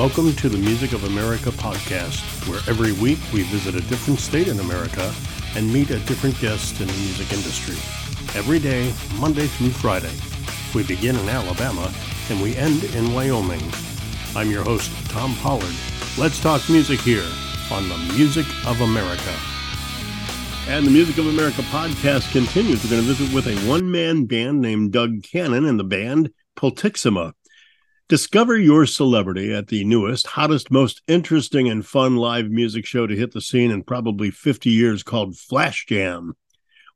Welcome to the Music of America podcast, where every week we visit a different state in America and meet a different guest in the music industry. Every day, Monday through Friday. We begin in Alabama and we end in Wyoming. I'm your host, Tom Pollard. Let's talk music here on the Music of America. And the Music of America podcast continues. We're going to visit with a one man band named Doug Cannon and the band Pultixima. Discover your celebrity at the newest, hottest, most interesting, and fun live music show to hit the scene in probably 50 years called Flash Jam.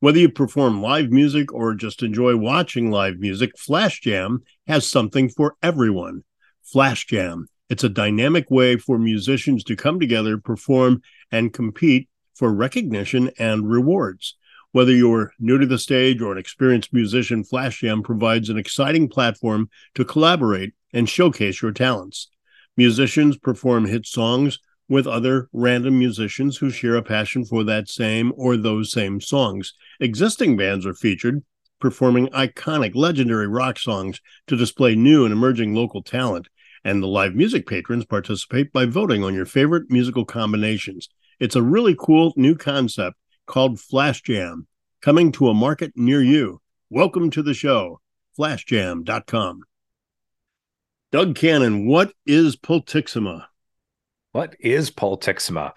Whether you perform live music or just enjoy watching live music, Flash Jam has something for everyone. Flash Jam. It's a dynamic way for musicians to come together, perform, and compete for recognition and rewards. Whether you're new to the stage or an experienced musician, Flash Jam provides an exciting platform to collaborate and showcase your talents. Musicians perform hit songs with other random musicians who share a passion for that same or those same songs. Existing bands are featured, performing iconic, legendary rock songs to display new and emerging local talent. And the live music patrons participate by voting on your favorite musical combinations. It's a really cool new concept called Flash Jam, coming to a market near you. Welcome to the show, flashjam.com. Doug Cannon, what is Pultixima? What is Pultixima?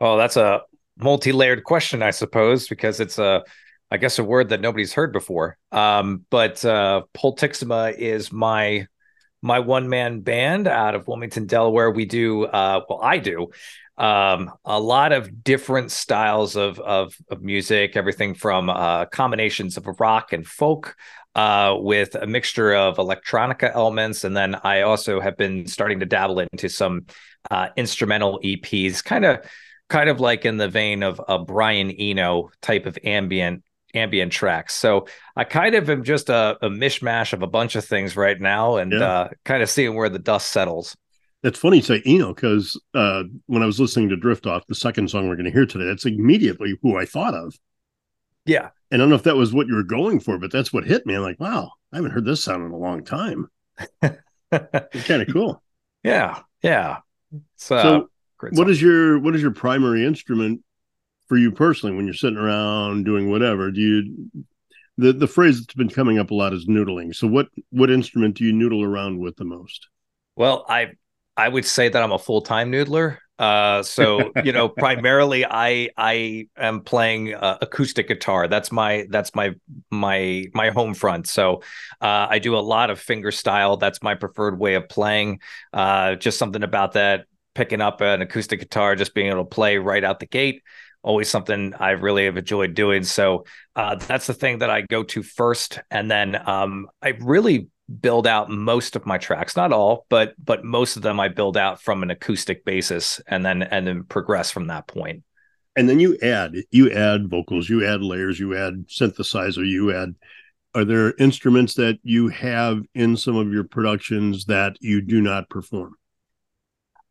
Oh, that's a multi-layered question, I suppose, because it's a, I guess, a word that nobody's heard before. Um, but uh, Pultixima is my my one man band out of Wilmington, Delaware. We do, uh, well, I do um, a lot of different styles of of, of music, everything from uh, combinations of rock and folk uh, with a mixture of electronica elements. And then I also have been starting to dabble into some uh, instrumental EPs, kind of kind of like in the vein of a Brian Eno type of ambient ambient tracks. So I kind of am just a, a mishmash of a bunch of things right now and yeah. uh, kind of seeing where the dust settles. It's funny you say Eno because uh, when I was listening to Drift Off, the second song we're going to hear today, that's immediately who I thought of. Yeah. And I don't know if that was what you were going for, but that's what hit me. I'm like, wow, I haven't heard this sound in a long time. it's kind of cool. Yeah. Yeah. So, so what is your what is your primary instrument for you personally when you're sitting around doing whatever? Do you the the phrase that's been coming up a lot is noodling. So what what instrument do you noodle around with the most? Well, I I would say that I'm a full time noodler. Uh, so you know, primarily I I am playing uh, acoustic guitar. That's my that's my my my home front. So uh, I do a lot of finger style. That's my preferred way of playing. Uh, just something about that picking up an acoustic guitar, just being able to play right out the gate. Always something I really have enjoyed doing. So uh, that's the thing that I go to first, and then um, I really build out most of my tracks not all but but most of them i build out from an acoustic basis and then and then progress from that point. point and then you add you add vocals you add layers you add synthesizer you add are there instruments that you have in some of your productions that you do not perform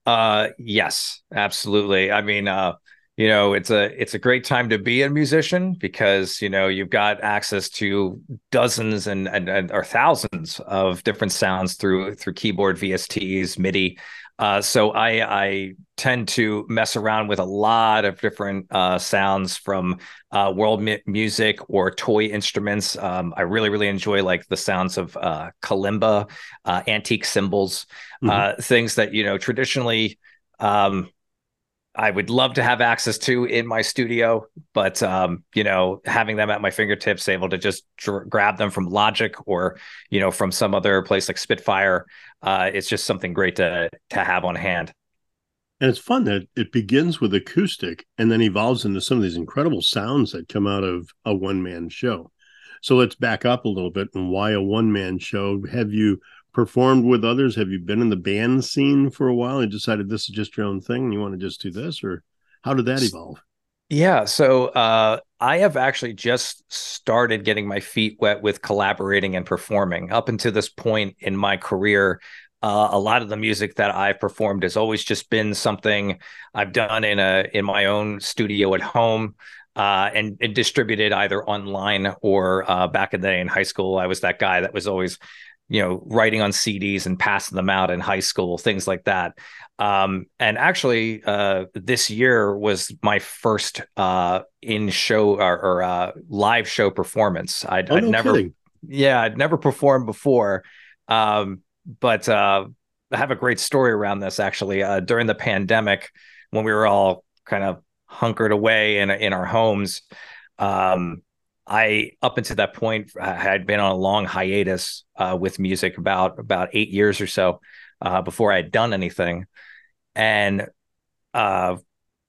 uh yes absolutely i mean uh you know it's a it's a great time to be a musician because you know you've got access to dozens and, and, and or thousands of different sounds through through keyboard VSTs MIDI uh, so I I tend to mess around with a lot of different uh, sounds from uh, world mi- music or toy instruments. Um, I really really enjoy like the sounds of uh, kalimba, uh, antique cymbals, mm-hmm. Uh, things that you know traditionally um, I would love to have access to in my studio, but um, you know, having them at my fingertips, able to just dr- grab them from Logic or you know from some other place like Spitfire, uh, it's just something great to to have on hand. And it's fun that it begins with acoustic and then evolves into some of these incredible sounds that come out of a one man show. So let's back up a little bit and why a one man show? Have you performed with others? Have you been in the band scene for a while and decided this is just your own thing and you want to just do this? Or how did that evolve? Yeah. So uh, I have actually just started getting my feet wet with collaborating and performing. Up until this point in my career, uh, a lot of the music that I've performed has always just been something I've done in a in my own studio at home. Uh, and, and, distributed either online or uh, back in the day in high school, I was that guy that was always you know, writing on CDs and passing them out in high school, things like that. Um, and actually, uh, this year was my first uh, in show or, or uh, live show performance. I'd, Oh, I'd no never, kidding. yeah, I'd never performed before. Um, but uh, I have a great story around this actually. Uh, during the pandemic, when we were all kind of hunkered away in in our homes, um, I up until that point I had been on a long hiatus uh, with music about about eight years or so uh, before I had done anything, and uh,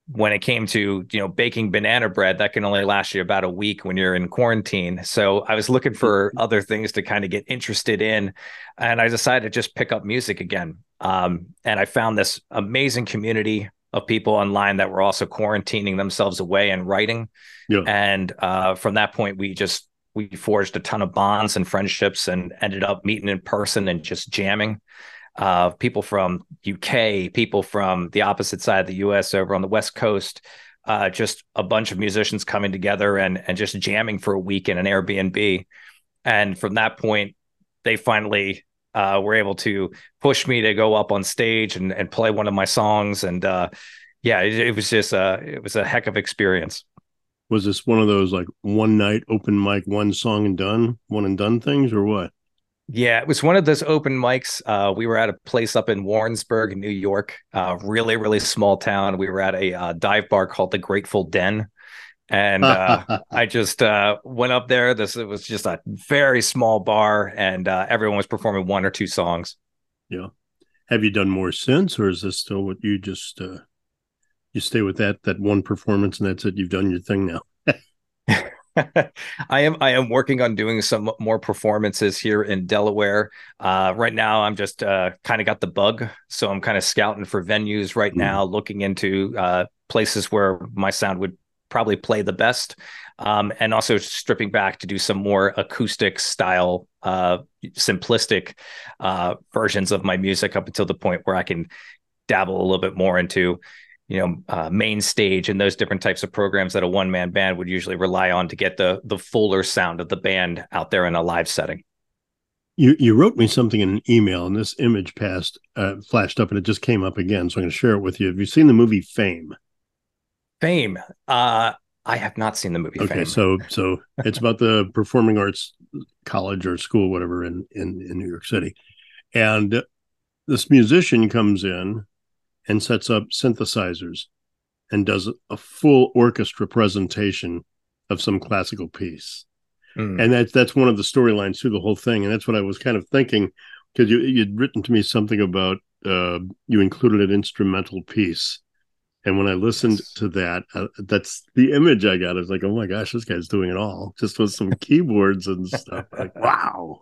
when it came to you know baking banana bread, that can only last you about a week when you're in quarantine. So I was looking for other things to kind of get interested in, and I decided to just pick up music again. Um, and I found this amazing community of people online that were also quarantining themselves away and writing. Yeah. And uh, from that point, we just we forged a ton of bonds and friendships, and ended up meeting in person and just jamming. Uh, people from UK, people from the opposite side of the US over on the West Coast, uh, just a bunch of musicians coming together and and just jamming for a week in an Airbnb. And from that point, they finally uh, were able to push me to go up on stage and, and play one of my songs. And uh, yeah, it, it was just a it was a heck of experience. Was this one of those like one night open mic, one song and done, one and done things, or what? Yeah, it was one of those open mics. Uh, we were at a place up in Warrensburg, New York, uh, really, really small town. We were at a uh, dive bar called the Grateful Den. And uh, I just uh, went up there. This it was just a very small bar, and uh, everyone was performing one or two songs. Yeah. Have you done more since, or is this still what you just uh you stay with that that one performance and that's it? You've done your thing now. I am I am working on doing some more performances here in Delaware. Uh, right now, I'm just uh, kind of got the bug, so I'm kind of scouting for venues right Mhm. now, looking into uh, places where my sound would probably play the best, um, and also stripping back to do some more acoustic style, uh, simplistic uh, versions of my music up until the point where I can dabble a little bit more into you know uh, main stage and those different types of programs that a one man band would usually rely on to get the the fuller sound of the band out there in a live setting. You you wrote me something in an email, and this image passed uh, flashed up, and it just came up again. So I'm going to share it with you. Have you seen the movie Fame? Fame. Uh, I have not seen the movie. Okay, Fame. so so it's about the performing arts college or school, whatever, in in in New York City, and this musician comes in and sets up synthesizers and does a full orchestra presentation of some classical piece. Mm. and that's that's one of the storylines through the whole thing and that's what i was kind of thinking because you you'd written to me something about uh you included an instrumental piece and when i listened Yes. to that uh, that's the image i got i was like oh my gosh this guy's doing it all just with some keyboards and stuff like wow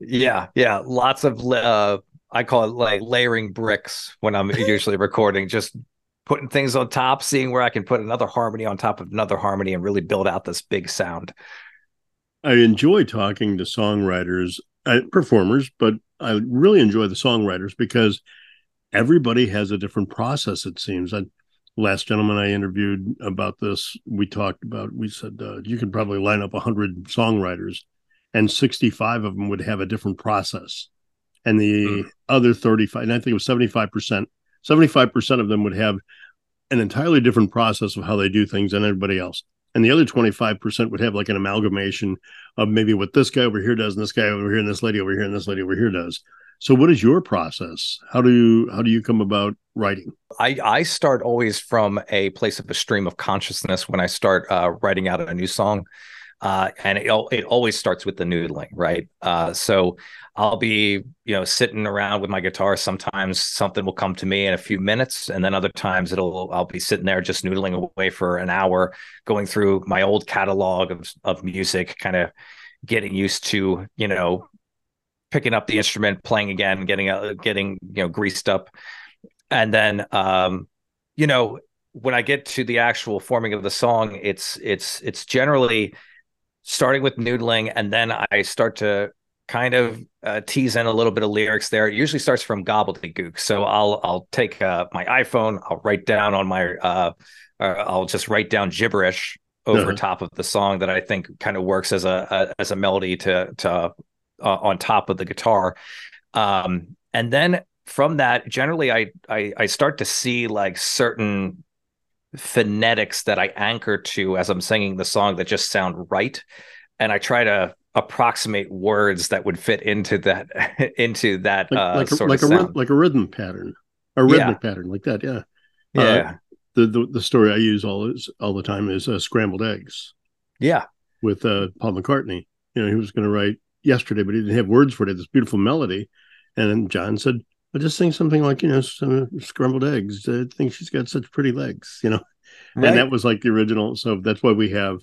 yeah, yeah. Lots of uh, I call it like layering bricks when I'm usually recording, just putting things on top, seeing where I can put another harmony on top of another harmony and really build out this big sound. i enjoy talking to songwriters uh, performers but i really enjoy the songwriters because everybody has a different process it seems. I, last gentleman i interviewed about this we talked about we said uh, you could probably line up 100 songwriters and 65 of them would have a different process. And the Mm. other 35 and i think it was 75% 75% of them would have an entirely different process of how they do things than everybody else. And the other 25% would have like an amalgamation of maybe what this guy over here does and this guy over here and this lady over here and this lady over here does so what is your process how do you how do you come about writing I I start always from a place of a stream of consciousness when I start uh, writing out a new song, uh, and it it always starts with the noodling, right? Uh, so I'll be you know sitting around with my guitar. Sometimes something will come to me in a few minutes, and then other times it'll I'll be sitting there just noodling away for an hour, going through my old catalog of of music, kind of getting used to you know picking up the instrument, playing again, getting uh, getting you know greased up. And then um you know when i get to the actual forming of the song it's it's it's generally starting with noodling and then i start to kind of uh, tease in a little bit of lyrics there. It usually starts from gobbledygook. So i'll i'll take uh, my iphone i'll write down on my uh i'll just write down gibberish over Uh-huh. top of the song that i think kind of works as a, a as a melody to to uh, on top of the guitar. Um, and then from that, generally, I, I I start to see like certain phonetics that I anchor to as I'm singing the song that just sound right, and I try to approximate words that would fit into that into that like, uh, like a, like a like a rhythm pattern, a rhythmic pattern like that. Yeah, Uh, yeah, the, the the story I use all is all the time is uh, scrambled eggs yeah, with uh, Paul McCartney. You know, he was going to write yesterday, but he didn't have words for it. This beautiful melody, and then John said, "I'll just sing something like you know some scrambled eggs. I think she's got such pretty legs." You know, right. and that was like the original. So that's why we have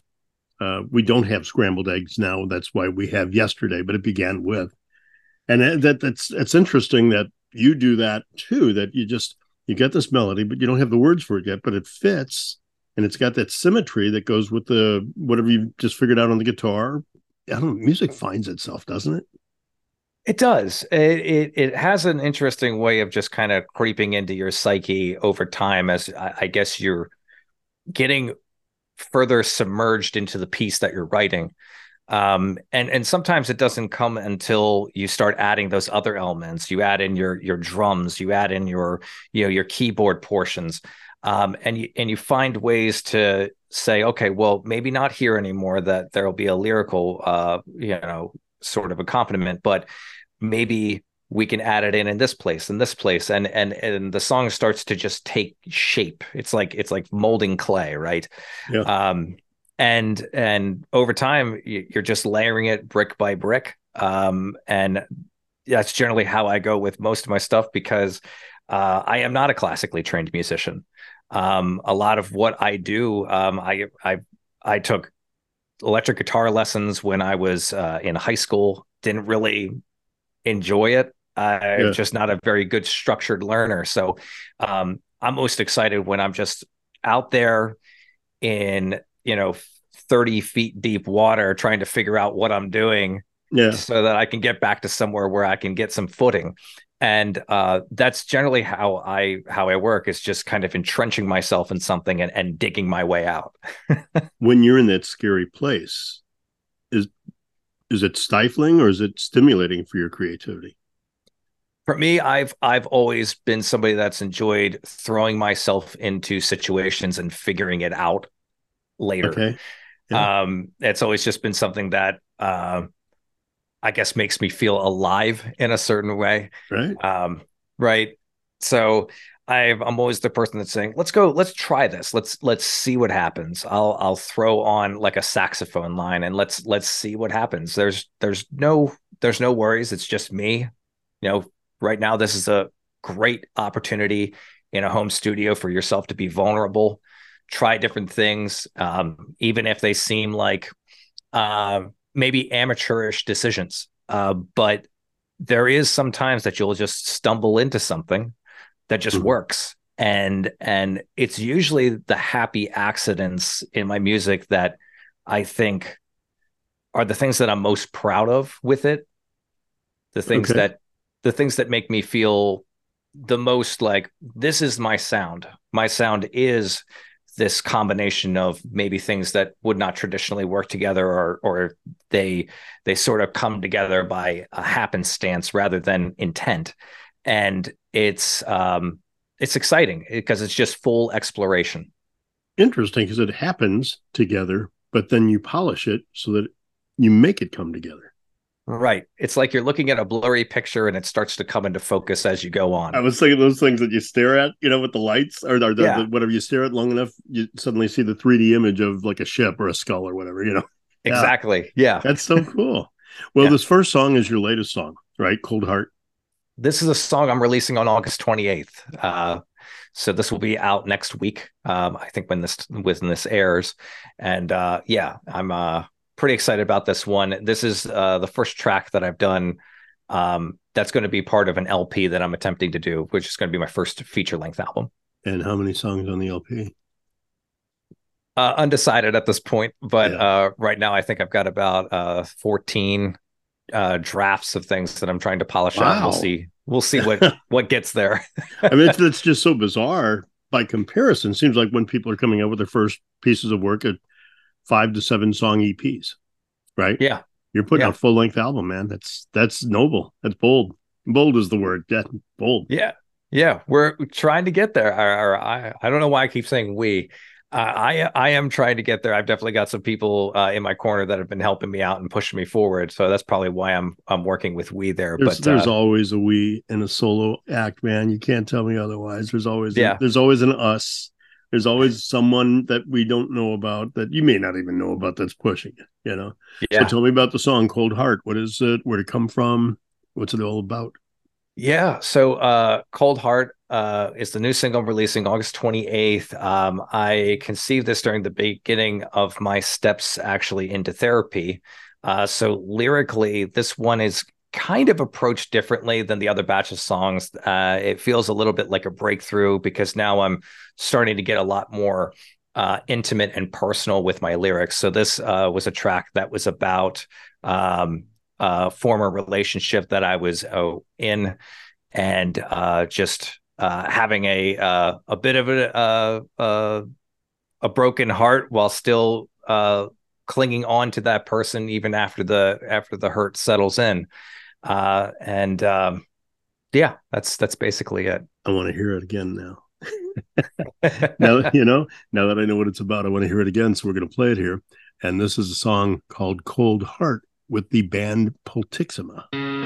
uh, we don't have scrambled eggs now. That's why we have yesterday, but it began with, and that, that that's that's interesting that you do that too. That you just you get this melody, but you don't have the words for it yet, but it fits, and it's got that symmetry that goes with the whatever you just figured out on the guitar. I don't know. Music finds itself, doesn't it? It does. It, it it has an interesting way of just kind of creeping into your psyche over time, as I, I guess you're getting further submerged into the piece that you're writing. Um, and and sometimes it doesn't come until you start adding those other elements. You add in your your drums, you add in your you know your keyboard portions, um, and you and you find ways to say, okay, well, maybe not here anymore. That there'll be a lyrical, uh, you know, sort of accompaniment, but maybe we can add it in in this place in this place and and and the song starts to just take shape it's like it's like molding clay right Yeah. um and and over time you're just layering it brick by brick um and that's generally how i go with most of my stuff because uh i am not a classically trained musician um a lot of what i do um i i i took electric guitar lessons when i was uh, in high school didn't really enjoy it. I'm Yeah. just not a very good structured learner. So um, I'm most excited when I'm just out there in, you know, 30 feet deep water trying to figure out what I'm doing Yeah. so that I can get back to somewhere where I can get some footing. And uh, that's generally how I how I work is just kind of entrenching myself in something and, and digging my way out. When you're in that scary place, is is it stifling or is it stimulating for your creativity? For me, I've I've always been somebody that's enjoyed throwing myself into situations and figuring it out later. Okay. Yeah. Um, it's always just been something that uh, I guess makes me feel alive in a certain way. Right. Um, right. So I've, I'm always the person that's saying, let's go, let's try this. Let's, let's see what happens. I'll, I'll throw on like a saxophone line and let's, let's see what happens. There's, there's no, there's no worries. It's just me, you know, right now, this is a great opportunity in a home studio for yourself to be vulnerable, try different things. Um, even if they seem like, uh, maybe amateurish decisions. Uh, but there is sometimes that you'll just stumble into something that just Mhm. works. And and it's usually the happy accidents in my music that I think are the things that I'm most proud of with it. The things Okay. that the things that make me feel the most like this is my sound. My sound is this combination of maybe things that would not traditionally work together or or they they sort of come together by a happenstance rather than intent and it's um it's exciting because it's just full exploration Interesting because it happens together, but then you polish it so that you make it come together. Right it's like you're looking at a blurry picture and it starts to come into focus as you go on I was thinking those things that you stare at, you know, with the lights or, or the, Yeah. the- whatever you stare at long enough, you suddenly see the 3D image of like a ship or a skull or whatever, you know. yeah. exactly yeah That's so cool. Well, Yeah. this first song is your latest song, right? Cold Heart. this is a song I'm releasing on August 28th. Uh, so this will be out next week. Um, I think when this when this airs, and uh, yeah, I'm uh, pretty excited about this one. This is uh, the first track that I've done. Um, that's going to be part of an LP that I'm attempting to do, which is going to be my first feature length album. And how many songs on the LP? Uh, undecided at this point, but Yeah. uh, right now I think I've got about uh, 14 uh, drafts of things that I'm trying to polish out. Wow. We'll see. We'll see what what gets there. I mean, it's, it's just so bizarre by comparison. Seems like when people are coming out with their first pieces of work at five to seven song EPs, right? Yeah. You're putting Yeah. out full length album, man. That's that's noble. That's bold. Bold is the word. Yeah, bold. Yeah, yeah, we're trying to get there. Or, or I, I don't know why I keep saying we. Uh, I, I am trying to get there. I've definitely got some people uh, in my corner that have been helping me out and pushing me forward. So that's probably why I'm, I'm working with we there. There's, but there's uh, always a we in a solo act, man. You can't tell me otherwise. There's always Yeah. there's always an us. There's always someone that we don't know about that you may not even know about that's pushing it. You know. yeah, So tell me about the song "Cold Heart." What is it? Where did it come from? What's it all about? Yeah. So uh Cold Heart uh is the new single releasing August 28th. Um I conceived this during the beginning of my steps actually into therapy. Uh so lyrically this one is kind of approached differently than the other batch of songs. Uh it feels a little bit like a breakthrough because now I'm starting to get a lot more uh intimate and personal with my lyrics. So this uh was a track that was about um uh, former relationship that I was uh, in, and uh, just uh, having a a bit of a uh, a broken heart while still clinging on to that person even after the after the hurt settles in, uh, and um, yeah, that's that's basically it. I want to hear it again now. now you know. Now that I know what it's about, I want to hear it again. So we're going to play it here. And this is a song called "Cold Heart" with the band Pultixima.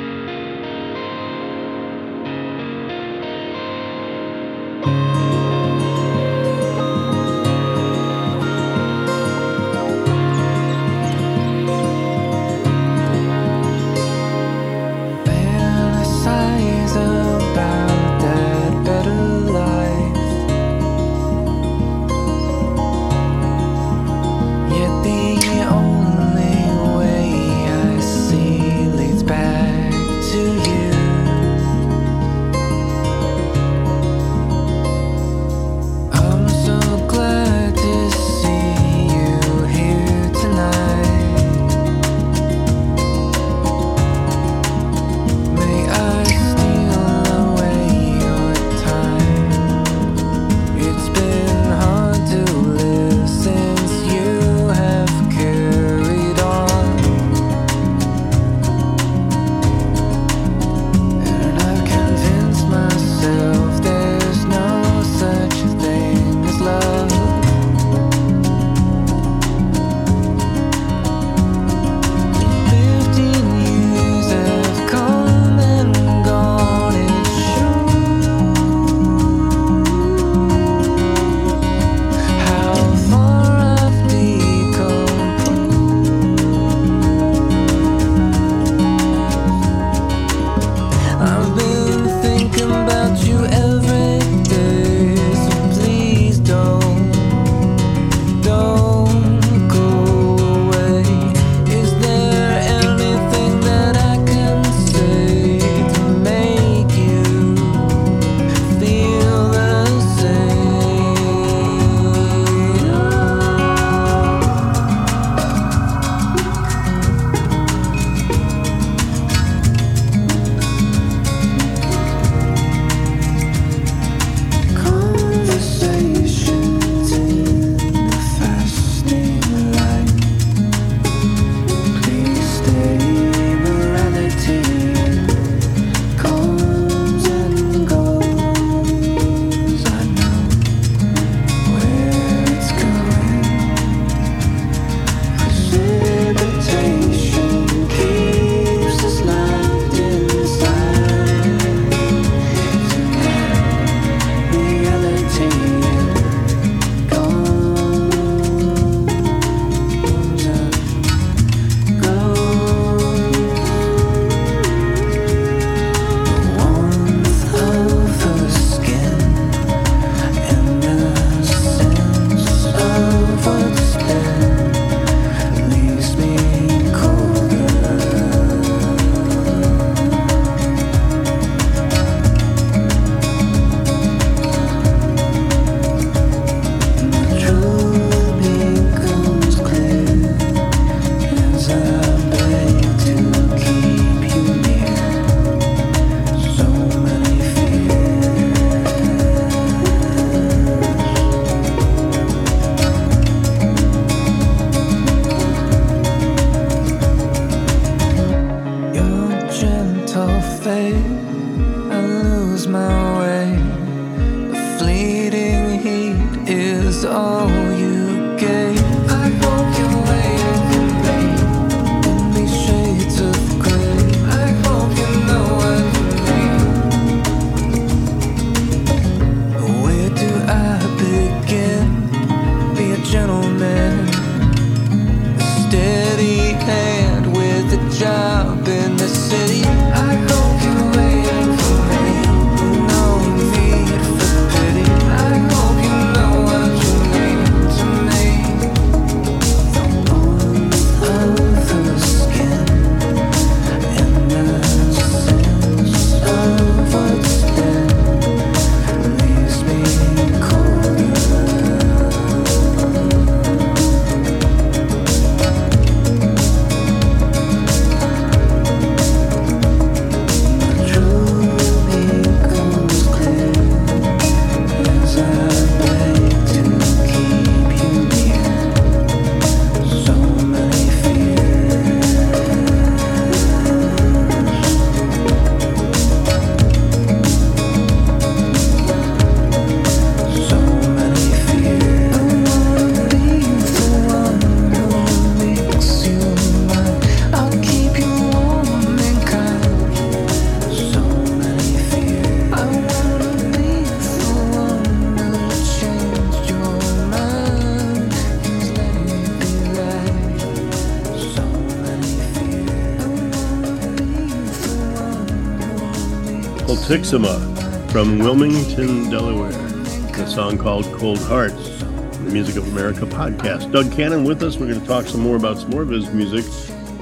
Pultixima from Wilmington, Delaware. The song called Cold Hearts, the Music of America podcast. Doug Cannon with us. We're going to talk some more about some more of his music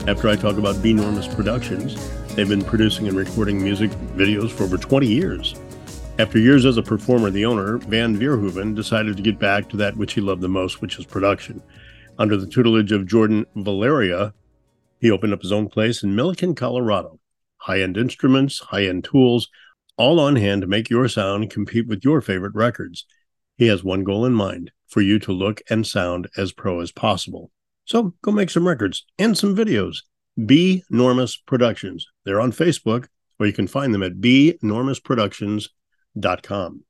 after I talk about B Normus Productions. They've been producing and recording music videos for over 20 years. After years as a performer, the owner, Van Vierhoeven, decided to get back to that which he loved the most, which is production. Under the tutelage of Jordan Valeria, he opened up his own place in Milliken, Colorado. High end instruments, high end tools, all on hand to make your sound compete with your favorite records. He has one goal in mind for you to look and sound as pro as possible. So go make some records and some videos. B Normus Productions. They're on Facebook, or you can find them at bnormusproductions.com.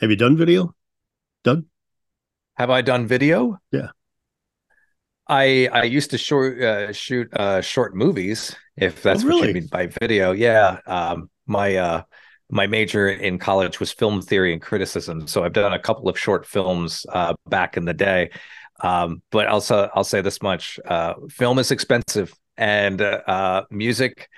Have you done video, Doug? Have I done video? Yeah. I I used to short uh, shoot uh, short movies, if that's what really? you mean by video. Yeah. Um, my uh, my major in college was film theory and criticism, so I've done a couple of short films uh, back in the day. Um, but also, I'll say this much: uh, film is expensive, and uh, music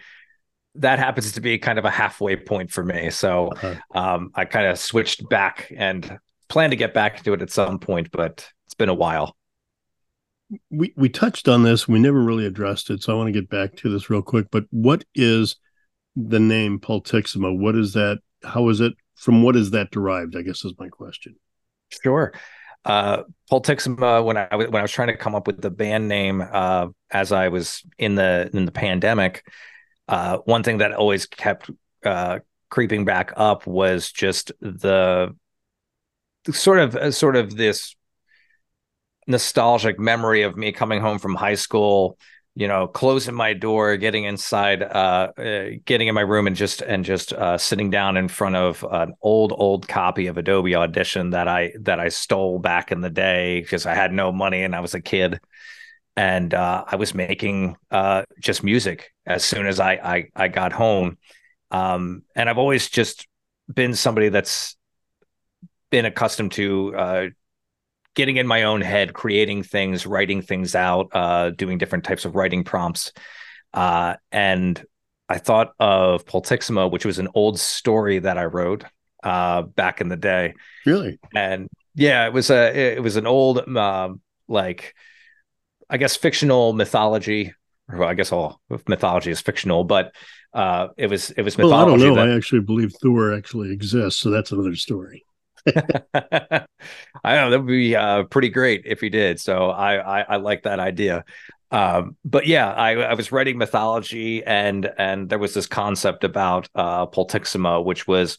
that happens to be kind of a halfway point for me. So Uh-huh. um, I kind of switched back and plan to get back to it at some point, but it's been a while. we we touched on this we never really addressed it so i want to get back to this real quick but what is the name pultixima what is that how is it from what is that derived i guess is my question Sure. Uh, Pultixima, when I when I was trying to come up with the band name, uh, as I was in the in the pandemic, uh, one thing that always kept uh, creeping back up was just the sort of uh, sort of this nostalgic memory of me coming home from high school you know closing my door getting inside uh, uh getting in my room and just and just uh sitting down in front of an old old copy of adobe audition that i that i stole back in the day because i had no money and i was a kid. And uh i was making uh just music as soon as i i, I got home. Um and i've always just been somebody that's been accustomed to uh getting in my own head, creating things, writing things out, uh, doing different types of writing prompts. Uh, and I thought of Pultixima, which was an old story that I wrote uh, back in the day. really And yeah, it was a it was an old um, like I guess fictional mythology. Or I guess all mythology is fictional, but uh, it was it was well i don't mythology. know that- i actually believe thor actually exists so that's another story I know that would be uh, pretty great if he did. So I I, I like that idea. Um, but yeah, I, I was writing mythology, and and there was this concept about uh, Pultixima, which was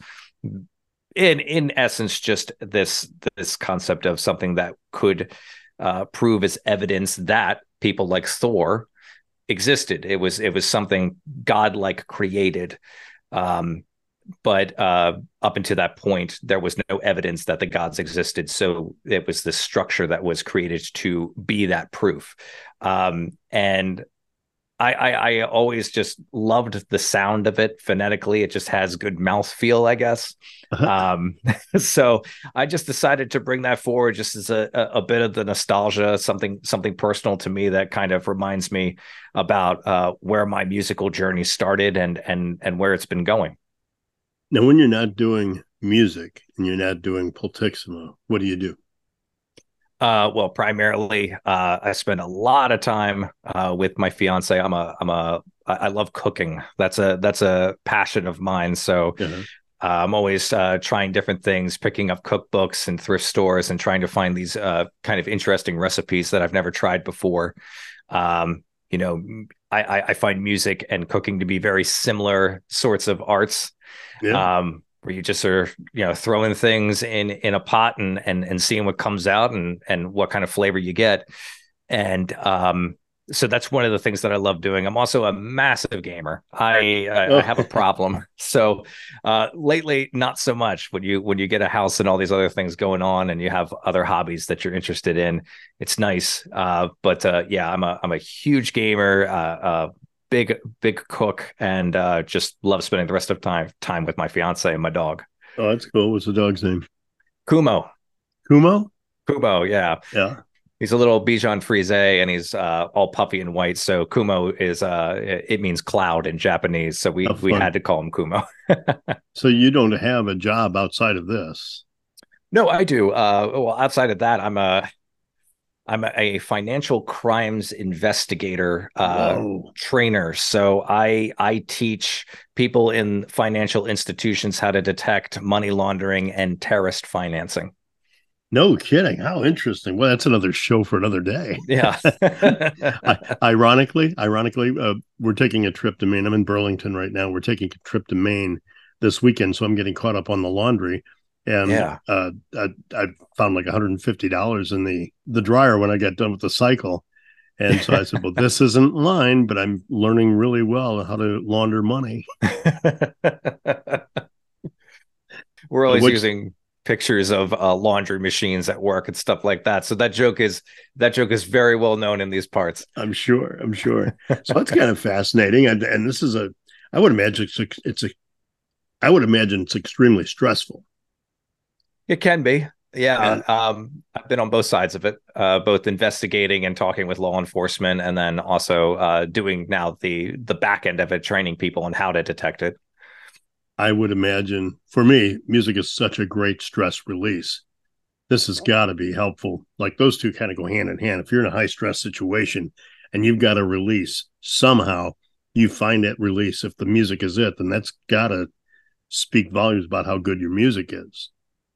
in in essence just this this concept of something that could uh, prove as evidence that people like Thor existed. It was it was something godlike created. Um, but uh, up until that point, there was no evidence that the gods existed. So it was the structure that was created to be that proof. Um, and I, I, I always just loved the sound of it phonetically. It just has good mouth feel, I guess. Uh-huh. Um, so I just decided to bring that forward, just as a, a bit of the nostalgia, something something personal to me that kind of reminds me about uh, where my musical journey started and and and where it's been going. Now, when you're not doing music and you're not doing Pultixima, what do you do? Uh, well, primarily, uh, I spend a lot of time uh, with my fiance. I'm a, I'm a, I love cooking. That's a, that's a passion of mine. So uh-huh. uh, I'm always uh, trying different things, picking up cookbooks and thrift stores, and trying to find these uh, kind of interesting recipes that I've never tried before. Um, you know, I, I find music and cooking to be very similar sorts of arts. Yeah. Um, where you just are you know throwing things in in a pot and and and seeing what comes out and and what kind of flavor you get and um so that's one of the things that I love doing. I'm also a massive gamer. I I, I have a problem. So uh, lately, not so much. When you when you get a house and all these other things going on, and you have other hobbies that you're interested in, it's nice. Uh, but uh, yeah, I'm a I'm a huge gamer. Big big cook and uh, just love spending the rest of time time with my fiance and my dog. Oh, that's cool. What's the dog's name? Kumo. Kumo. Kumo. Yeah. Yeah. He's a little Bichon Frise and he's uh, all puffy and white. So Kumo is uh, it means cloud in Japanese. So we we had to call him Kumo. so you don't have a job outside of this? No, I do. Uh, well, outside of that, I'm a I'm a financial crimes investigator uh, trainer. So I I teach people in financial institutions how to detect money laundering and terrorist financing. No kidding. How interesting. Well, that's another show for another day. Yeah. ironically, ironically, uh, we're taking a trip to Maine. I'm in Burlington right now. We're taking a trip to Maine this weekend, so I'm getting caught up on the laundry and yeah. uh, I, I, found like $150 in the the dryer when I got done with the cycle. And so I said, "Well, this isn't line, but I'm learning really well how to launder money." We're always Which, using pictures of uh, laundry machines at work and stuff like that. So that joke is that joke is very well known in these parts. I'm sure. I'm sure. So that's kind of fascinating, and and this is a I would imagine it's a, it's a I would imagine it's extremely stressful it can be. Yeah. Um, I've been on both sides of it, uh, both investigating and talking with law enforcement, and then also uh, doing now the the back end of it, training people on how to detect it. I would imagine for me, music is such a great stress release. This has got to be helpful. Like those two kind of go hand in hand. If you're in a high stress situation and you've got to release somehow, you find that release. If the music is it, then that's got to speak volumes about how good your music is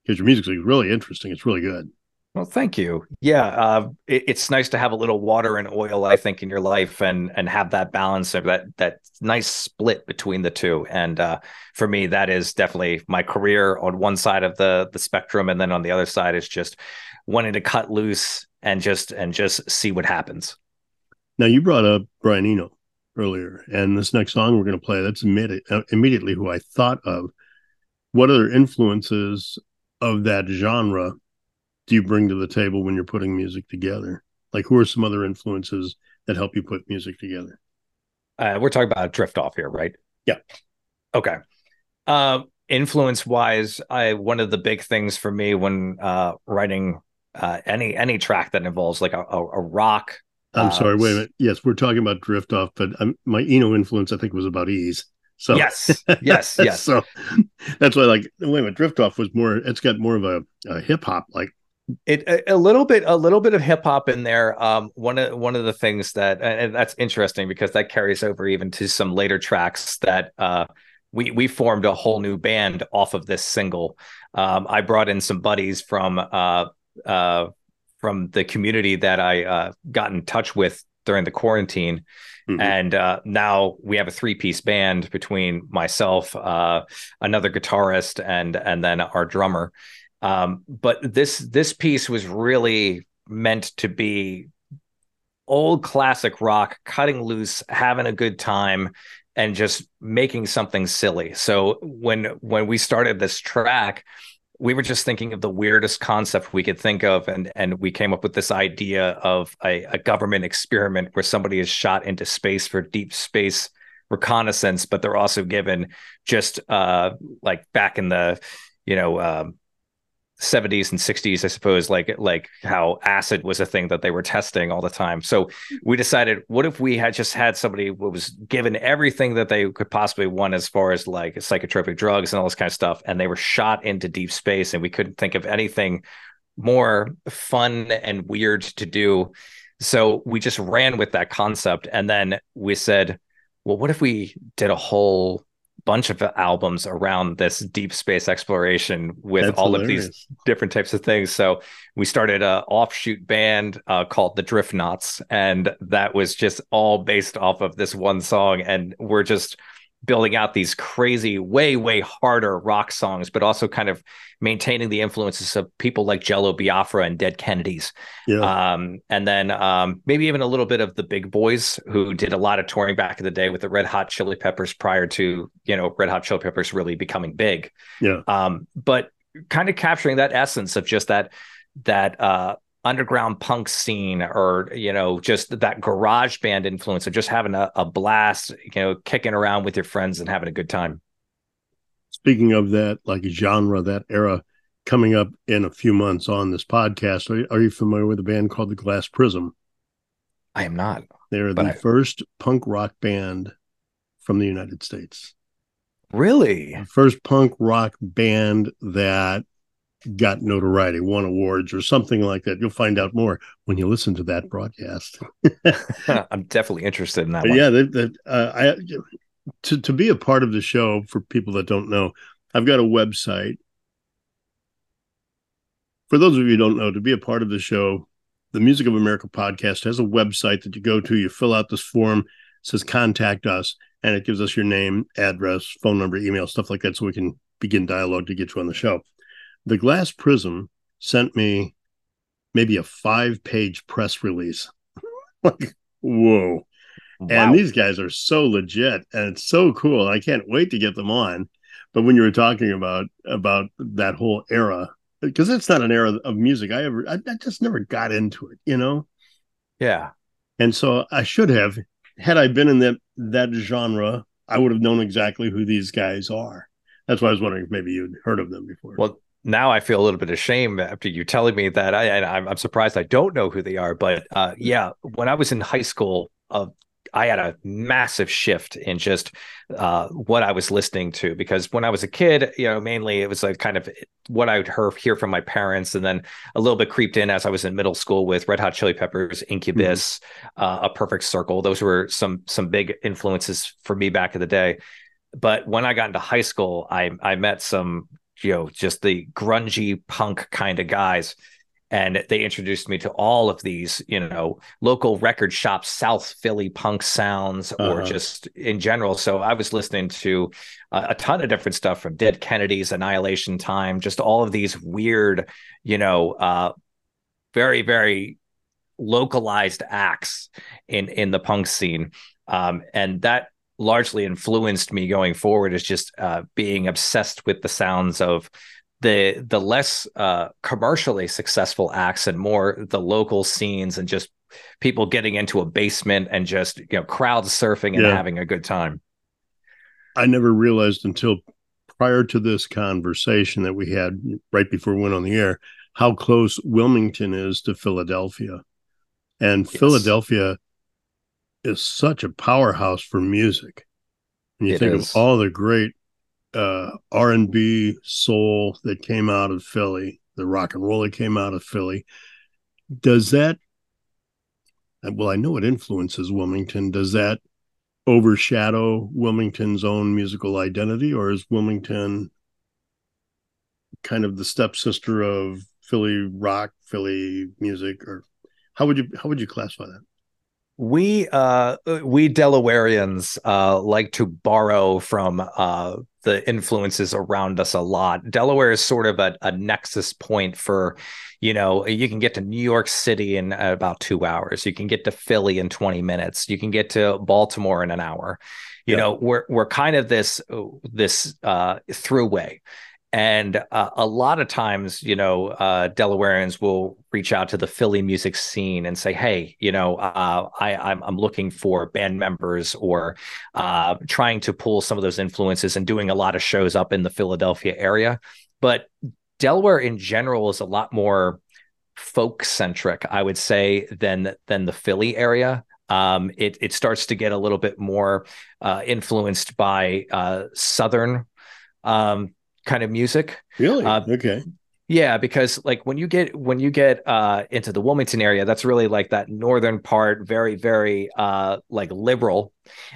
because your music is really interesting. It's really good. Well, thank you. Yeah, uh, it, it's nice to have a little water and oil, I think, in your life, and and have that balance of that that nice split between the two. And uh, for me, that is definitely my career on one side of the the spectrum, and then on the other side is just wanting to cut loose and just and just see what happens. Now, you brought up Brian Eno earlier, and this next song we're going to play that's immediate, uh, immediately who I thought of. What other influences of that genre do you bring to the table when you're putting music together? Like, who are some other influences that help you put music together? Uh, we're talking about drift off here, right? Yeah. Okay. Uh, influence wise, I one of the big things for me when uh, writing uh, any any track that involves like a, a, a rock. I'm sorry. Wait a minute. Yes, we're talking about drift off, but um, my Eno influence, I think, was about ease. So yes, yes, yes. so that's why, like, wait a minute, Drift Off was more. It's got more of a, a hip hop like. It a, a, little bit, a little bit of hip hop in there. Um, one of one of the things that, and that's interesting because that carries over even to some later tracks that uh, we we formed a whole new band off of this single. Um, I brought in some buddies from uh, uh, from the community that I uh, got in touch with during the quarantine Mm-hmm. And uh, now we have a three piece band between myself, uh, another guitarist, and and then our drummer. Um, but this this piece was really meant to be old classic rock, cutting loose, having a good time, and just making something silly. So when when we started this track, we were just thinking of the weirdest concept we could think of and and we came up with this idea of a, a government experiment where somebody is shot into space for deep space reconnaissance but they're also given just uh like back in the you know um 70s and 60s i suppose like like how acid was a thing that they were testing all the time. So we decided what if we had just had somebody who was given everything that they could possibly want as far as like psychotropic drugs and all this kind of stuff and they were shot into deep space and we couldn't think of anything more fun and weird to do. So we just ran with that concept and then we said well what if we did a whole bunch of albums around this deep space exploration with That's all hilarious. of these different types of things. So we started a offshoot band uh, called the Drift Knots, and that was just all based off of this one song. And we're just building out these crazy, way, way harder rock songs, but also kind of maintaining the influences of people like Jello Biafra and Dead Kennedys. Yeah. Um, and then um, maybe even a little bit of the big boys who did a lot of touring back in the day with the Red Hot Chili Peppers prior to, you know, Red Hot Chili Peppers really becoming big. yeah. Um, but kind of capturing that essence of just that, that, uh, underground punk scene or you know just that garage band influence of just having a, a blast you know kicking around with your friends and having a good time Speaking of that, like genre, that era coming up in a few months on this podcast, are, are you familiar with a band called the Glass Prism? i am not They're the I- first punk rock band from the United States. really The first punk rock band that got notoriety, won awards or something like that. You'll find out more when you listen to that broadcast. i'm definitely interested in that one. yeah, that, that uh, I to to be a part of the show for people that don't know, I've got a website. For those of you who don't know, to be a part of the show, the Music of America podcast has a website that you go to. You fill out this form, it says contact us, and it gives us your name, address, phone number, email, stuff like that, so we can begin dialogue to get you on the show. The Glass Prism sent me maybe a five page press release. like, whoa. Wow. And these guys are so legit and it's so cool. I can't wait to get them on. But when you were talking about about that whole era, because it's not an era of music I ever I, I just never got into it, you know? yeah And so I should have, had I been in that that genre, I would have known exactly who these guys are. That's why I was wondering if maybe you'd heard of them before. Well, now I feel a little bit ashamed after you telling me that. I, and I'm, I'm surprised I don't know who they are. But uh, yeah, when I was in high school, uh, I had a massive shift in just uh, what I was listening to because when I was a kid, you know, mainly it was like kind of what I would hear, hear from my parents, and then a little bit creeped in as I was in middle school with Red Hot Chili Peppers, Incubus, uh, A Perfect Circle. Those were some some big influences for me back in the day. But when I got into high school, I I met some you know just the grungy punk kind of guys. And they introduced me to all of these you know local record shops south philly punk sounds or Uh-huh. just in general. So i was listening to a, a ton of different stuff from dead kennedys annihilation time just all of these weird you know uh very very localized acts in in the punk scene. Um and that largely influenced me going forward is just uh, being obsessed with the sounds of the the less uh, commercially successful acts and more the local scenes and just people getting into a basement and just you know crowd surfing and Yeah. having a good time. I never realized until prior to this conversation that we had right before we went on the air how close Wilmington is to Philadelphia. And Yes. Philadelphia is such a powerhouse for music. And you It think is. of all the great uh, R&B soul that came out of Philly, the rock and roll that came out of Philly, does that well, I know it influences Wilmington. Does that overshadow Wilmington's own musical identity, or is Wilmington kind of the stepsister of Philly rock, Philly music, or how would you how would you classify that? We uh we Delawareans uh like to borrow from uh the influences around us a lot. Delaware is sort of a, a nexus point for, you know, you can get to New York City in about two hours. You can get to Philly in 20 minutes. You can get to Baltimore in an hour. You know, we're we're kind of this this uh, throughway. And uh, a lot of times, you know, uh, Delawareans will reach out to the Philly music scene and say, "Hey, you know, uh, I, I'm I'm looking for band members or uh, trying to pull some of those influences and doing a lot of shows up in the Philadelphia area." But Delaware in general is a lot more folk centric, I would say, than than the Philly area. Um, it it starts to get a little bit more uh, influenced by uh, southern um, kind of music. Really? Uh, okay. Yeah, because like when you get when you get uh into the Wilmington area, that's really like that northern part, very very uh like liberal.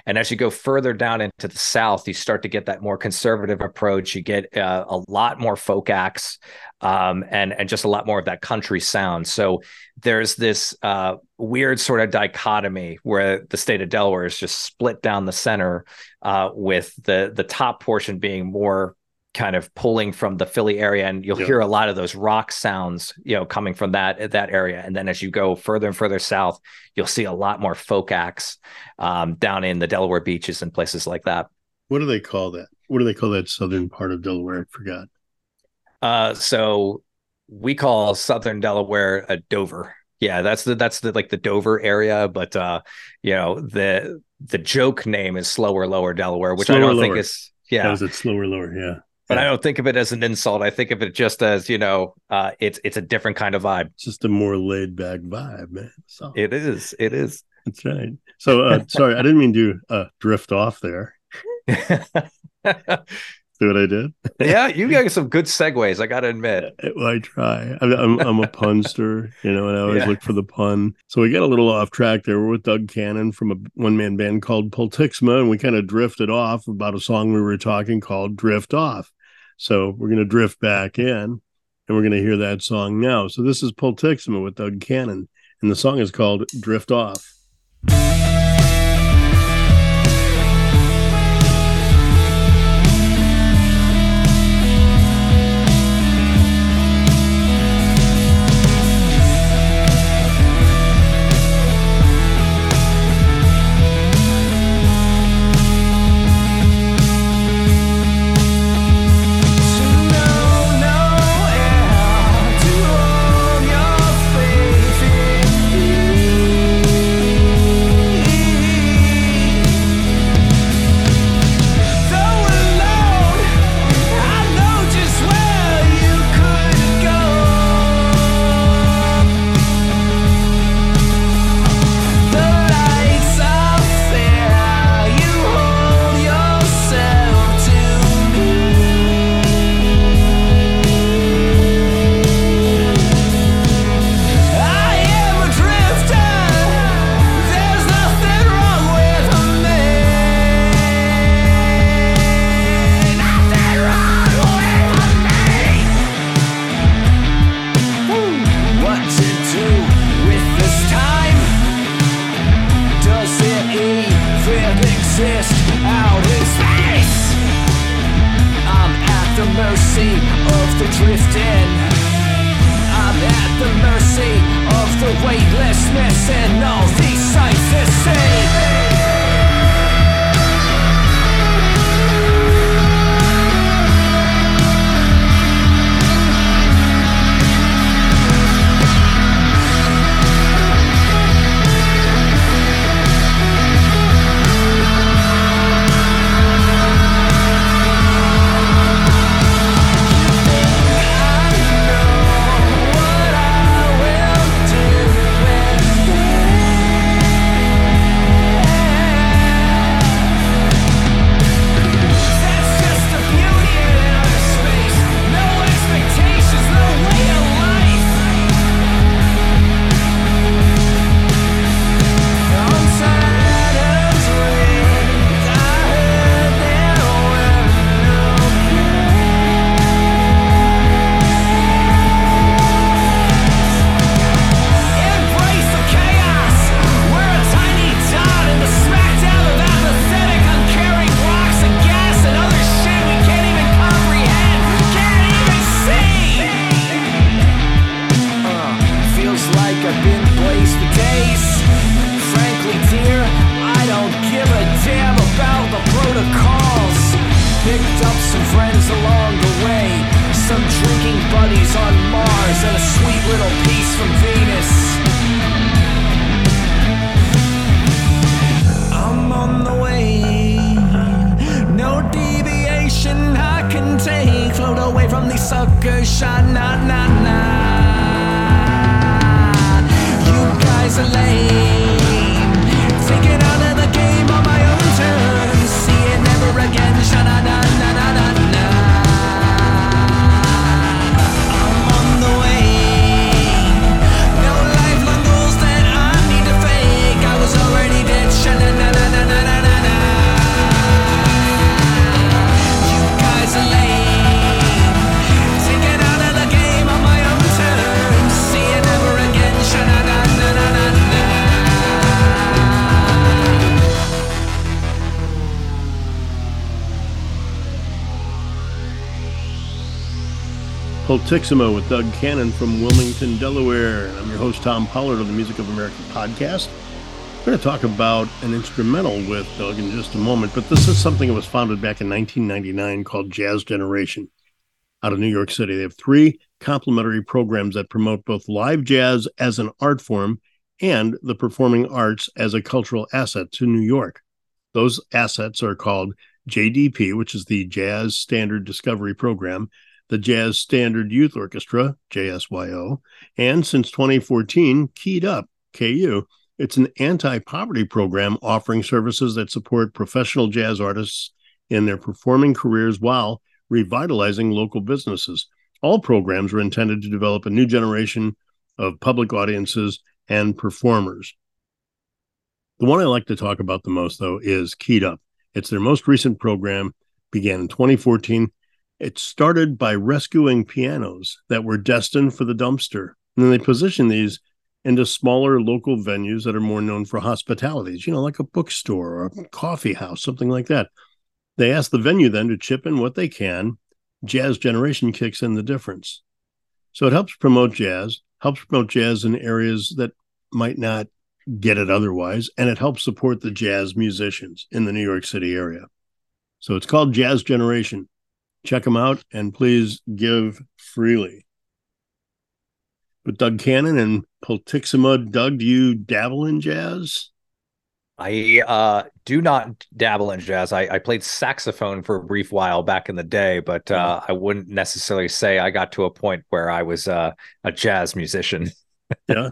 And as you go further down into the south, you start to get that more conservative approach. You get uh, a lot more folk acts, um, and and just a lot more of that country sound. So there's this uh, weird sort of dichotomy where the state of Delaware is just split down the center, uh, with the the top portion being more kind of pulling from the Philly area, and you'll Yeah. hear a lot of those rock sounds, you know, coming from that that area. And then as you go further and further south, you'll see a lot more folk acts um, down in the Delaware beaches and places like that. What do they call that? What do they call that southern part of Delaware? I forgot. Uh, so we call Southern Delaware a Dover. Yeah, that's the that's the like the Dover area, but uh, you know the the joke name is Slower Lower Delaware, which I don't think Lower. is That yeah. was it slower, lower. Yeah. But Yeah. I don't think of it as an insult. I think of it just as you know, uh, it's it's a different kind of vibe. It's just a more laid back vibe, man. So It is. It is. that's right. So uh sorry, I didn't mean to uh drift off there. See what I did? yeah, you got some good segues. I got to admit. Well, I try. I'm, I'm, I'm a punster, you know, and I always Yeah. look for the pun. So we got a little off track there. We're with Doug Cannon from a one man band called Pultixima, and we kind of drifted off about a song we were talking called Drift Off. So we're going to drift back in and we're going to hear that song now. So this is Pultixima with Doug Cannon, and the song is called Drift Off. Pultixima with Doug Cannon from Wilmington, Delaware. And I'm your host, Tom Pollard of the Music of America podcast. We're going to talk about an instrumental with Doug in just a moment, but this is something that was founded back in 1999 called Jazz Generation out of New York City. They have three complementary programs that promote both live jazz as an art form and the performing arts as a cultural asset to New York. Those assets are called JDP, which is the Jazz Standard Discovery Program, the Jazz Standard Youth Orchestra, JSYO, and since 2014, Keyed Up, KU. It's an anti poverty program offering services that support professional jazz artists in their performing careers while revitalizing local businesses. All programs are intended to develop a new generation of public audiences and performers. The one I like to talk about the most, though, is Keyed Up. It's their most recent program, began in 2014. It started by rescuing pianos that were destined for the dumpster. And then they position these into smaller local venues that are more known for hospitalities, you know, like a bookstore or a coffee house, something like that. They ask the venue then to chip in what they can. Jazz Generation kicks in the difference. So it helps promote jazz, helps promote jazz in areas that might not get it otherwise, and it helps support the jazz musicians in the New York City area. So it's called Jazz Generation. Check them out and please give freely. But Doug Cannon and Pultixima, Doug, do you dabble in jazz? I uh, do not dabble in jazz. I, I played saxophone for a brief while back in the day, but uh, I wouldn't necessarily say I got to a point where I was uh, a jazz musician. yeah.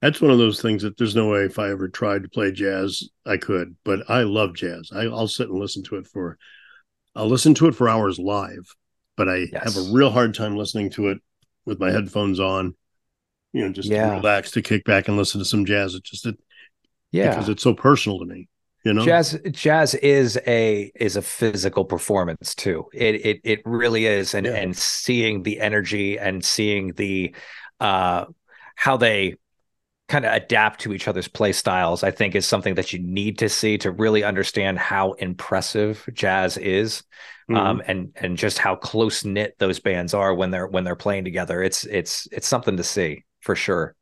That's one of those things that there's no way if I ever tried to play jazz, I could. But I love jazz. I, will sit and listen to it for, I'll listen to it for hours live. But I Yes. have a real hard time listening to it with my headphones on. You know, just Yeah. to relax, to kick back and listen to some jazz. It just it, Yeah, because it's so personal to me. You know, jazz jazz is a is a physical performance too. It it it really is, and Yeah. and seeing the energy and seeing the uh how they kind of adapt to each other's play styles, I think is something that you need to see to really understand how impressive jazz is. Mhm. um, and and just how close knit those bands are when they're when they're playing together. It's it's it's something to see for sure.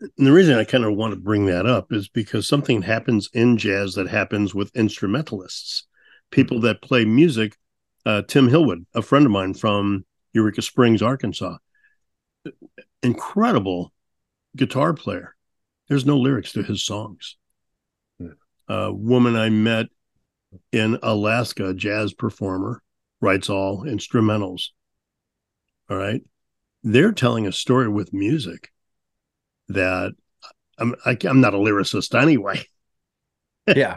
And the reason I kind of want to bring that up is because something happens in jazz that happens with instrumentalists, people that play music. Uh, Tim Hillwood, a friend of mine from Eureka Springs, Arkansas, incredible guitar player. There's no lyrics to his songs. Hmm. A woman I met in Alaska, a jazz performer, writes all instrumentals. All right. They're telling a story with music that I'm I, I'm not a lyricist anyway. Yeah,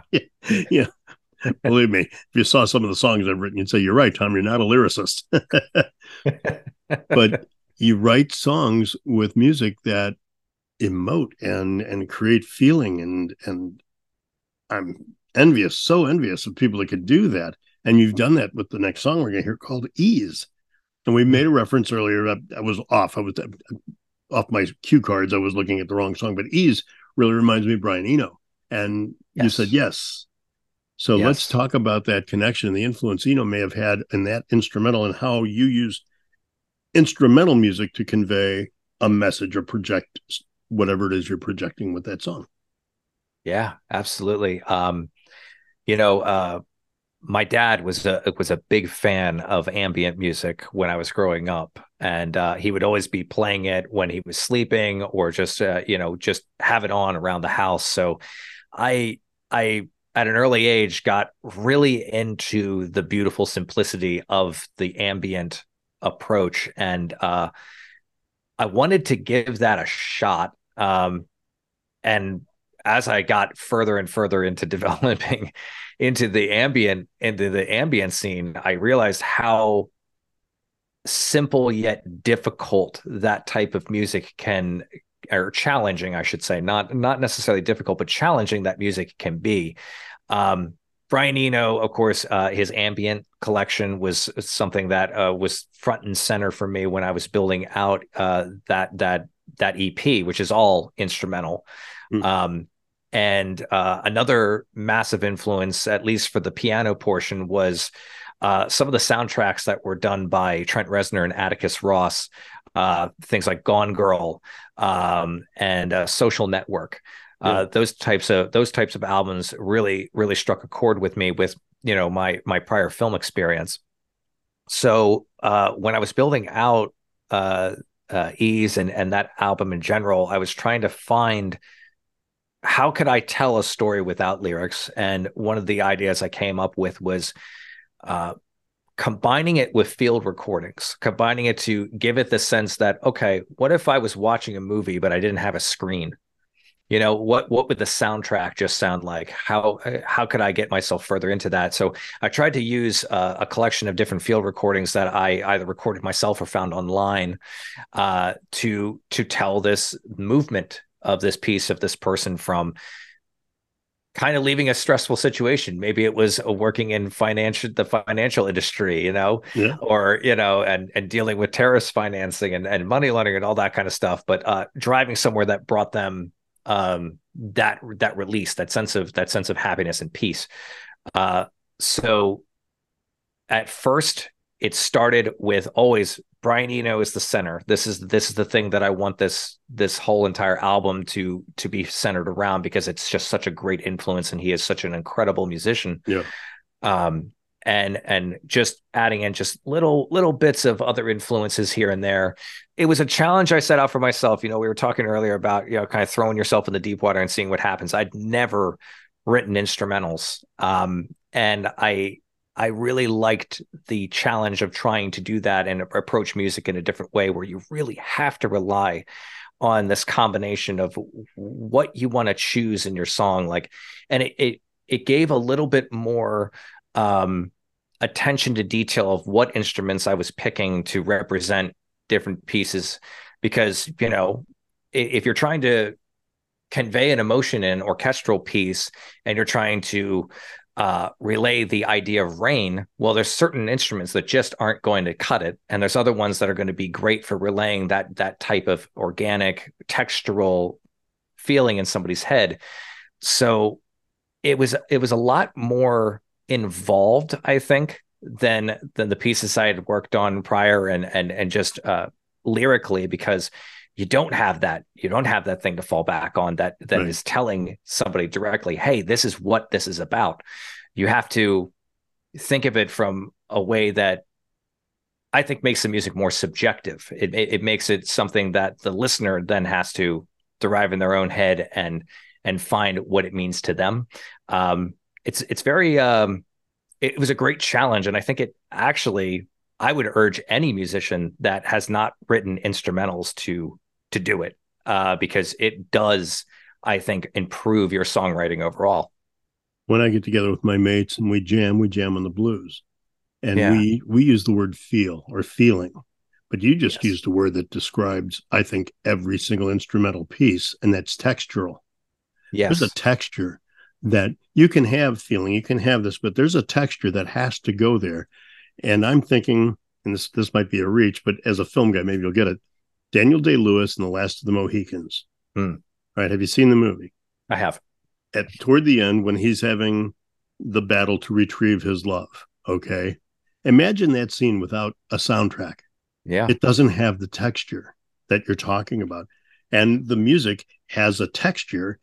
yeah, believe me. If you saw some of the songs I've written, you'd say you're right, Tom. You're not a lyricist, but you write songs with music that emote and and create feeling and and I'm envious, so envious of people that could do that. And you've done that with the next song we're gonna hear called Ease. And we made a reference earlier. I, I was off. I was uh, off my cue cards. I was looking at the wrong song, but Ease really reminds me of Brian Eno. And you said yes. So Yes. let's talk about that connection, the influence Eno may have had in that instrumental and how you use instrumental music to convey a message or project whatever it is you're projecting with that song. yeah, absolutely. Um, you know, uh, my dad was a was a big fan of ambient music when I was growing up, and uh, he would always be playing it when he was sleeping or just uh, you know just have it on around the house. So I I at an early age got really into the beautiful simplicity of the ambient approach and uh, I wanted to give that a shot. Um, and as I got further and further into developing into the ambient into the ambient scene, I realized how simple yet difficult that type of music can or challenging, I should say, not not necessarily difficult, but challenging that music can be. Um, Brian Eno, of course, uh, his ambient collection was something that uh, was front and center for me when I was building out uh, that that that EP, which is all instrumental. Mm. Um, and uh, another massive influence, at least for the piano portion, was uh, some of the soundtracks that were done by Trent Reznor and Atticus Ross. Uh, things like Gone Girl um, and Social Network. Uh, those types of those types of albums really really struck a chord with me with you know my my prior film experience. So uh, when I was building out uh, uh, Ease and and that album in general, I was trying to find how could I tell a story without lyrics, and one of the ideas I came up with was uh, combining it with field recordings, combining it to give it the sense that okay, what if I was watching a movie but I didn't have a screen? You know what what would the soundtrack just sound like? How how could i get myself further into that? So i tried to use uh, a collection of different field recordings that i either recorded myself or found online uh, to to tell this movement of this piece of this person from kind of leaving a stressful situation. Maybe it was working in financial the financial industry you know yeah. or you know and and dealing with terrorist financing and, and money laundering and all that kind of stuff but uh, driving somewhere that brought them um, that that release, that sense of that sense of happiness and peace. Uh, so at first, it started with always Brian Eno is the center. This is this is the thing that I want this this whole entire album to to be centered around because it's just such a great influence and he is such an incredible musician. Yeah. Um, and and just adding in just little little bits of other influences here and there. It was a challenge i set out for myself. You know we were talking earlier about you know kind of throwing yourself in the deep water and seeing what happens. I'd never written instrumentals um, and i i really liked the challenge of trying to do that and approach music in a different way where you really have to rely on this combination of what you want to choose in your song. Like and it, it it gave a little bit more um, attention to detail of what instruments I was picking to represent different pieces because you know if you're trying to convey an emotion in an orchestral piece and you're trying to uh, relay the idea of rain well there's certain instruments that just aren't going to cut it. And there's other ones that are going to be great for relaying that that type of organic textural feeling in somebody's head. So it was it was a lot more involved, I think, than than the pieces I had worked on prior and and and just uh, lyrically because you don't have that you don't have that thing to fall back on that that right. is telling somebody directly, hey, this is what this is about. You have to think of it from a way that I think makes the music more subjective. It, it, it makes it something that the listener then has to derive in their own head and and find what it means to them. Um, it's it's very um, it was a great challenge, and I think it actually I would urge any musician that has not written instrumentals to to do it uh, because it does I think improve your songwriting overall. When I get together with my mates and we jam, we jam on the blues, and yeah. we we use the word feel or feeling but you just yes. used a word that describes i think every single instrumental piece and that's textural yes there's a texture that you can have feeling, you can have this, but there's a texture that has to go there. And I'm thinking, and this this might be a reach, but as a film guy, maybe you'll get it. Daniel Day Lewis and the Last of the Mohicans. Hmm. Right? Have you seen the movie? I have. At toward the end, when he's having the battle to retrieve his love. Okay. Imagine that scene without a soundtrack. Yeah. It doesn't have the texture that you're talking about. And the music has a texture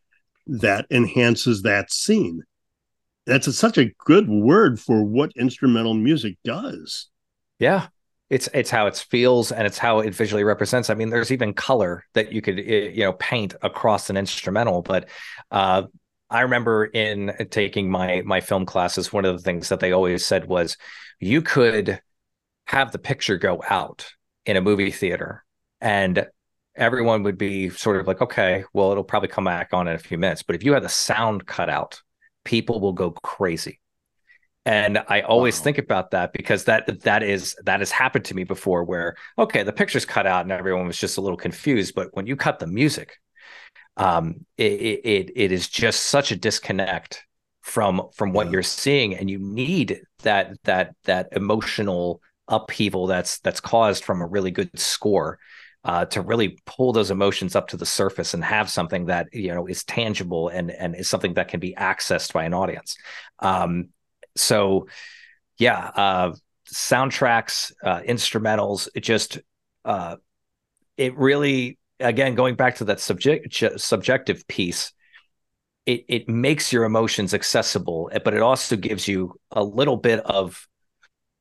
that enhances that scene. that's a, such a good word for what instrumental music does. Yeah. It's it's how it feels and it's how it visually represents. I mean, there's even color that you could eh, you know paint across an instrumental. But uh, I remember in taking my my film classes, one of the things that they always said was, you could have the picture go out in a movie theater, and everyone would be sort of like, okay, well, it'll probably come back on in a few minutes. But if you had the sound cut out, people will go crazy and i always wow. think about that because that that is that has happened to me before where okay the picture's cut out and everyone was just a little confused but when you cut the music um it it, it is just such a disconnect from from what yeah. you're seeing and you need that that that emotional upheaval that's that's caused from a really good score uh, to really pull those emotions up to the surface and have something that you know is tangible and and is something that can be accessed by an audience. Um, so yeah uh soundtracks uh instrumentals it just uh it really again going back to that subject subjective piece it it makes your emotions accessible but it also gives you a little bit of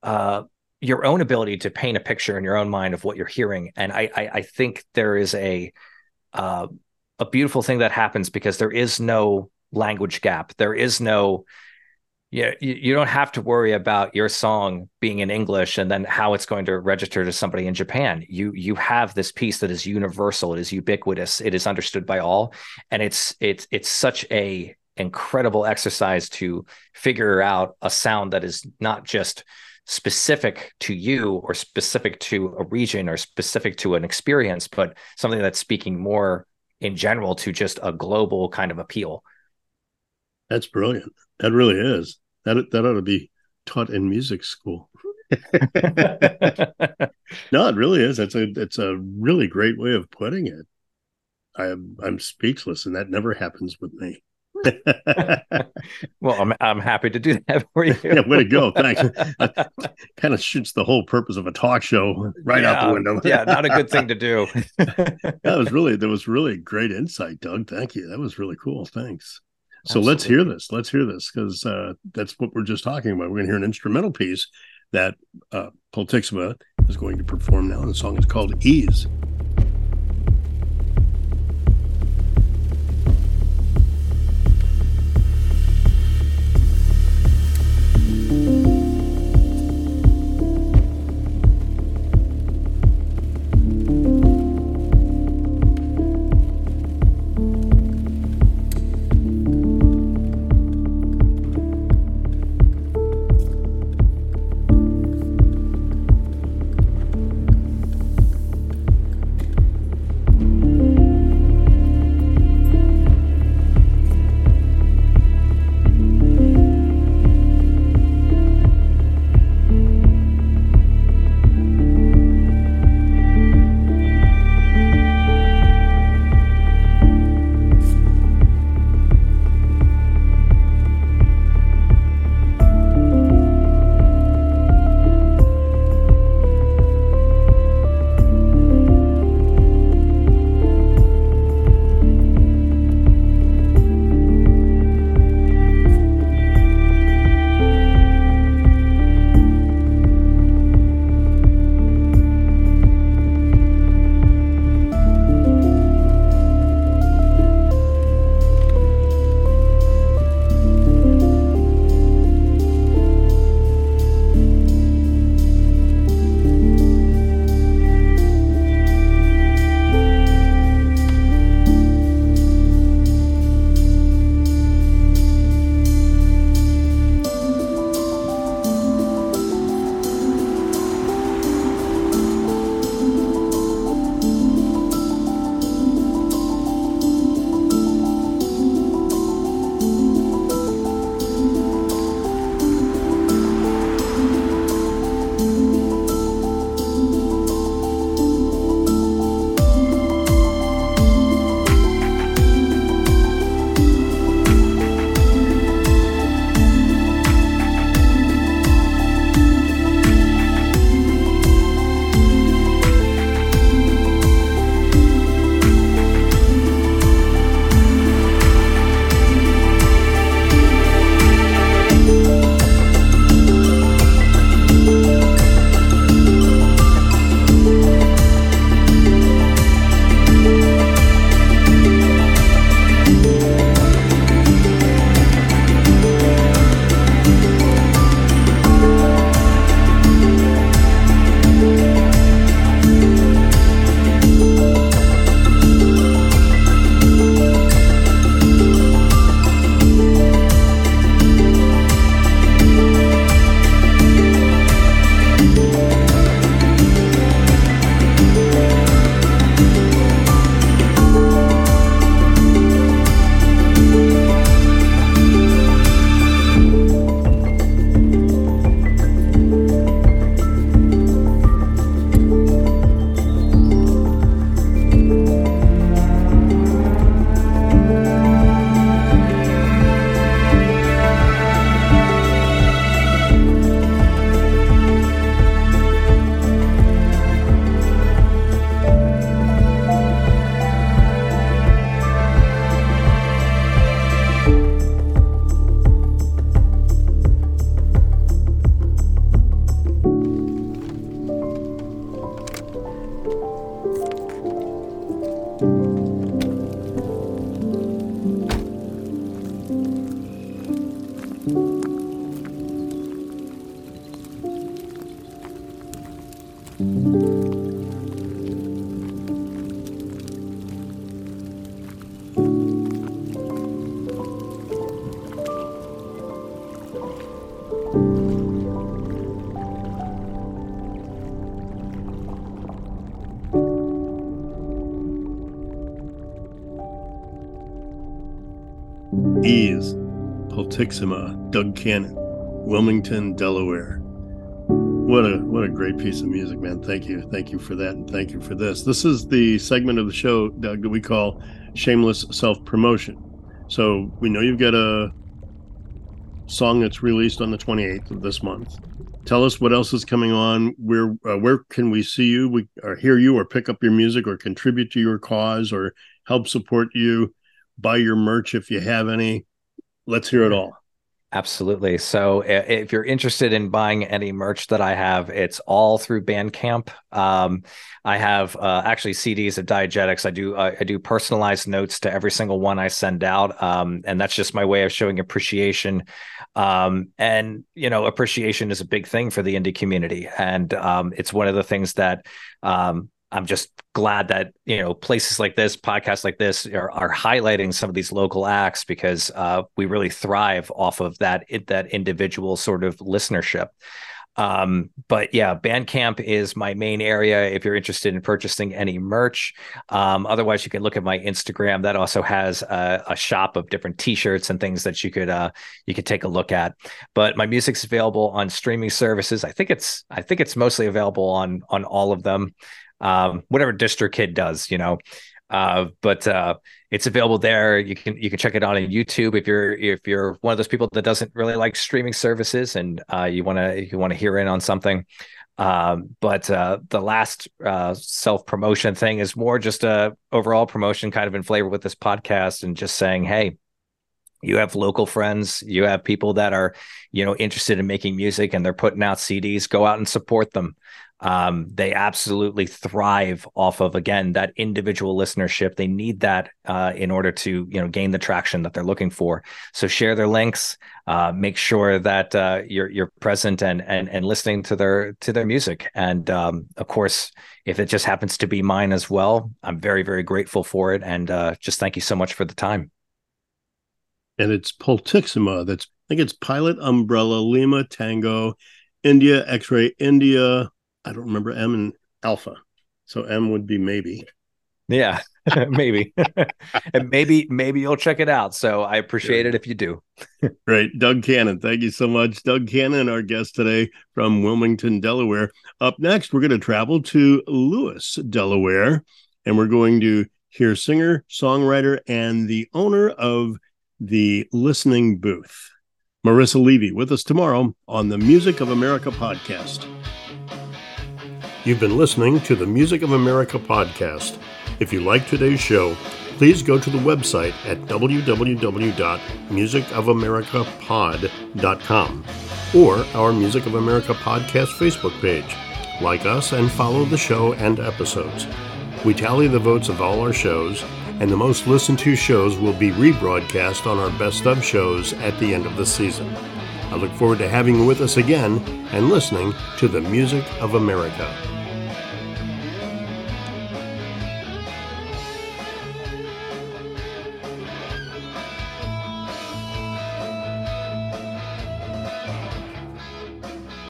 uh your own ability to paint a picture in your own mind of what you're hearing. And i i, I think there is a uh a beautiful thing that happens because there is no language gap. There is no yeah, you, you don't have to worry about your song being in English and then how it's going to register to somebody in Japan. You you have this piece that is universal, it is ubiquitous, it is understood by all, and it's it's it's such a incredible exercise to figure out a sound that is not just specific to you or specific to a region or specific to an experience, but something that's speaking more in general to just a global kind of appeal. That's brilliant. That really is. That that ought to be taught in music school. no, it really is. That's a it's a really great way of putting it. I'm I'm speechless, and that never happens with me. well, I'm I'm happy to do that for you. yeah, way to go! Thanks. kind of shoots the whole purpose of a talk show right yeah, out the window. yeah, not a good thing to do. that was really that was really great insight, Doug. Thank you. That was really cool. Thanks. So Absolutely. let's hear this. Let's hear this because uh, that's what we're just talking about. We're going to hear an instrumental piece that uh, Paul is going to perform now. And the song is called Ease. Ease, Pultixima, Doug Cannon, Wilmington, Delaware. What a what a great piece of music, man. Thank you. Thank you for that and thank you for this. This is the segment of the show, Doug, that we call shameless self-promotion. So we know you've got a song that's released on the 28th of this month. Tell us what else is coming on. Where uh, where can we see you, we or hear you, or pick up your music, or contribute to your cause, or help support you? Buy your merch if you have any. Let's hear it all. Absolutely. So if you're interested in buying any merch that I have, it's all through Bandcamp. Um, I have uh, actually CDs of diegetics. I do uh, I do personalized notes to every single one I send out, um, and that's just my way of showing appreciation. Um, and you know, appreciation is a big thing for the indie community, and um, it's one of the things that um, I'm just glad that you know places like this, podcasts like this, are, are highlighting some of these local acts because uh, we really thrive off of that that individual sort of listenership. Um, but yeah, Bandcamp is my main area if you're interested in purchasing any merch. Um, otherwise, you can look at my Instagram. That also has a, a shop of different T-shirts and things that you could uh, you could take a look at. But my music's available on streaming services. I think it's I think it's mostly available on on all of them um, whatever DistroKid does, you know. Uh, but uh, it's available there. You can you can check it out on YouTube if you're if you're one of those people that doesn't really like streaming services and uh, you want to you want to hear in on something. Um, but uh, the last uh, self promotion thing is more just a overall promotion, kind of in flavor with this podcast, and just saying, hey, you have local friends, you have people that are you know interested in making music and they're putting out CDs. Go out and support them um, they absolutely thrive off of again that individual listenership. They need that uh, in order to you know gain the traction that they're looking for. So share their links uh, make sure that uh, you're you're present and and and listening to their to their music. And um, of course if it just happens to be mine as well i'm very very grateful for it. And uh, just thank you so much for the time. And it's Pultixima. that's i think it's pilot umbrella lima tango india x-ray india I don't remember M and alpha. So M would be maybe. Yeah, maybe. and maybe maybe you'll check it out. So I appreciate it if you do. Great. Doug Cannon. Thank you so much. Doug Cannon, our guest today from Wilmington, Delaware. Up next, we're going to travel to Lewes, Delaware, and we're going to hear singer, songwriter, and the owner of the Listening Booth, Marissa Levy, with us tomorrow on the Music of America podcast. You've been listening to the Music of America podcast. If you like today's show, please go to the website at www.musicofamericapod.com or our Music of America podcast Facebook page. Like us and follow the show and episodes. We tally the votes of all our shows, and the most listened to shows will be rebroadcast on our best of shows at the end of the season. I look forward to having you with us again and listening to the music of America.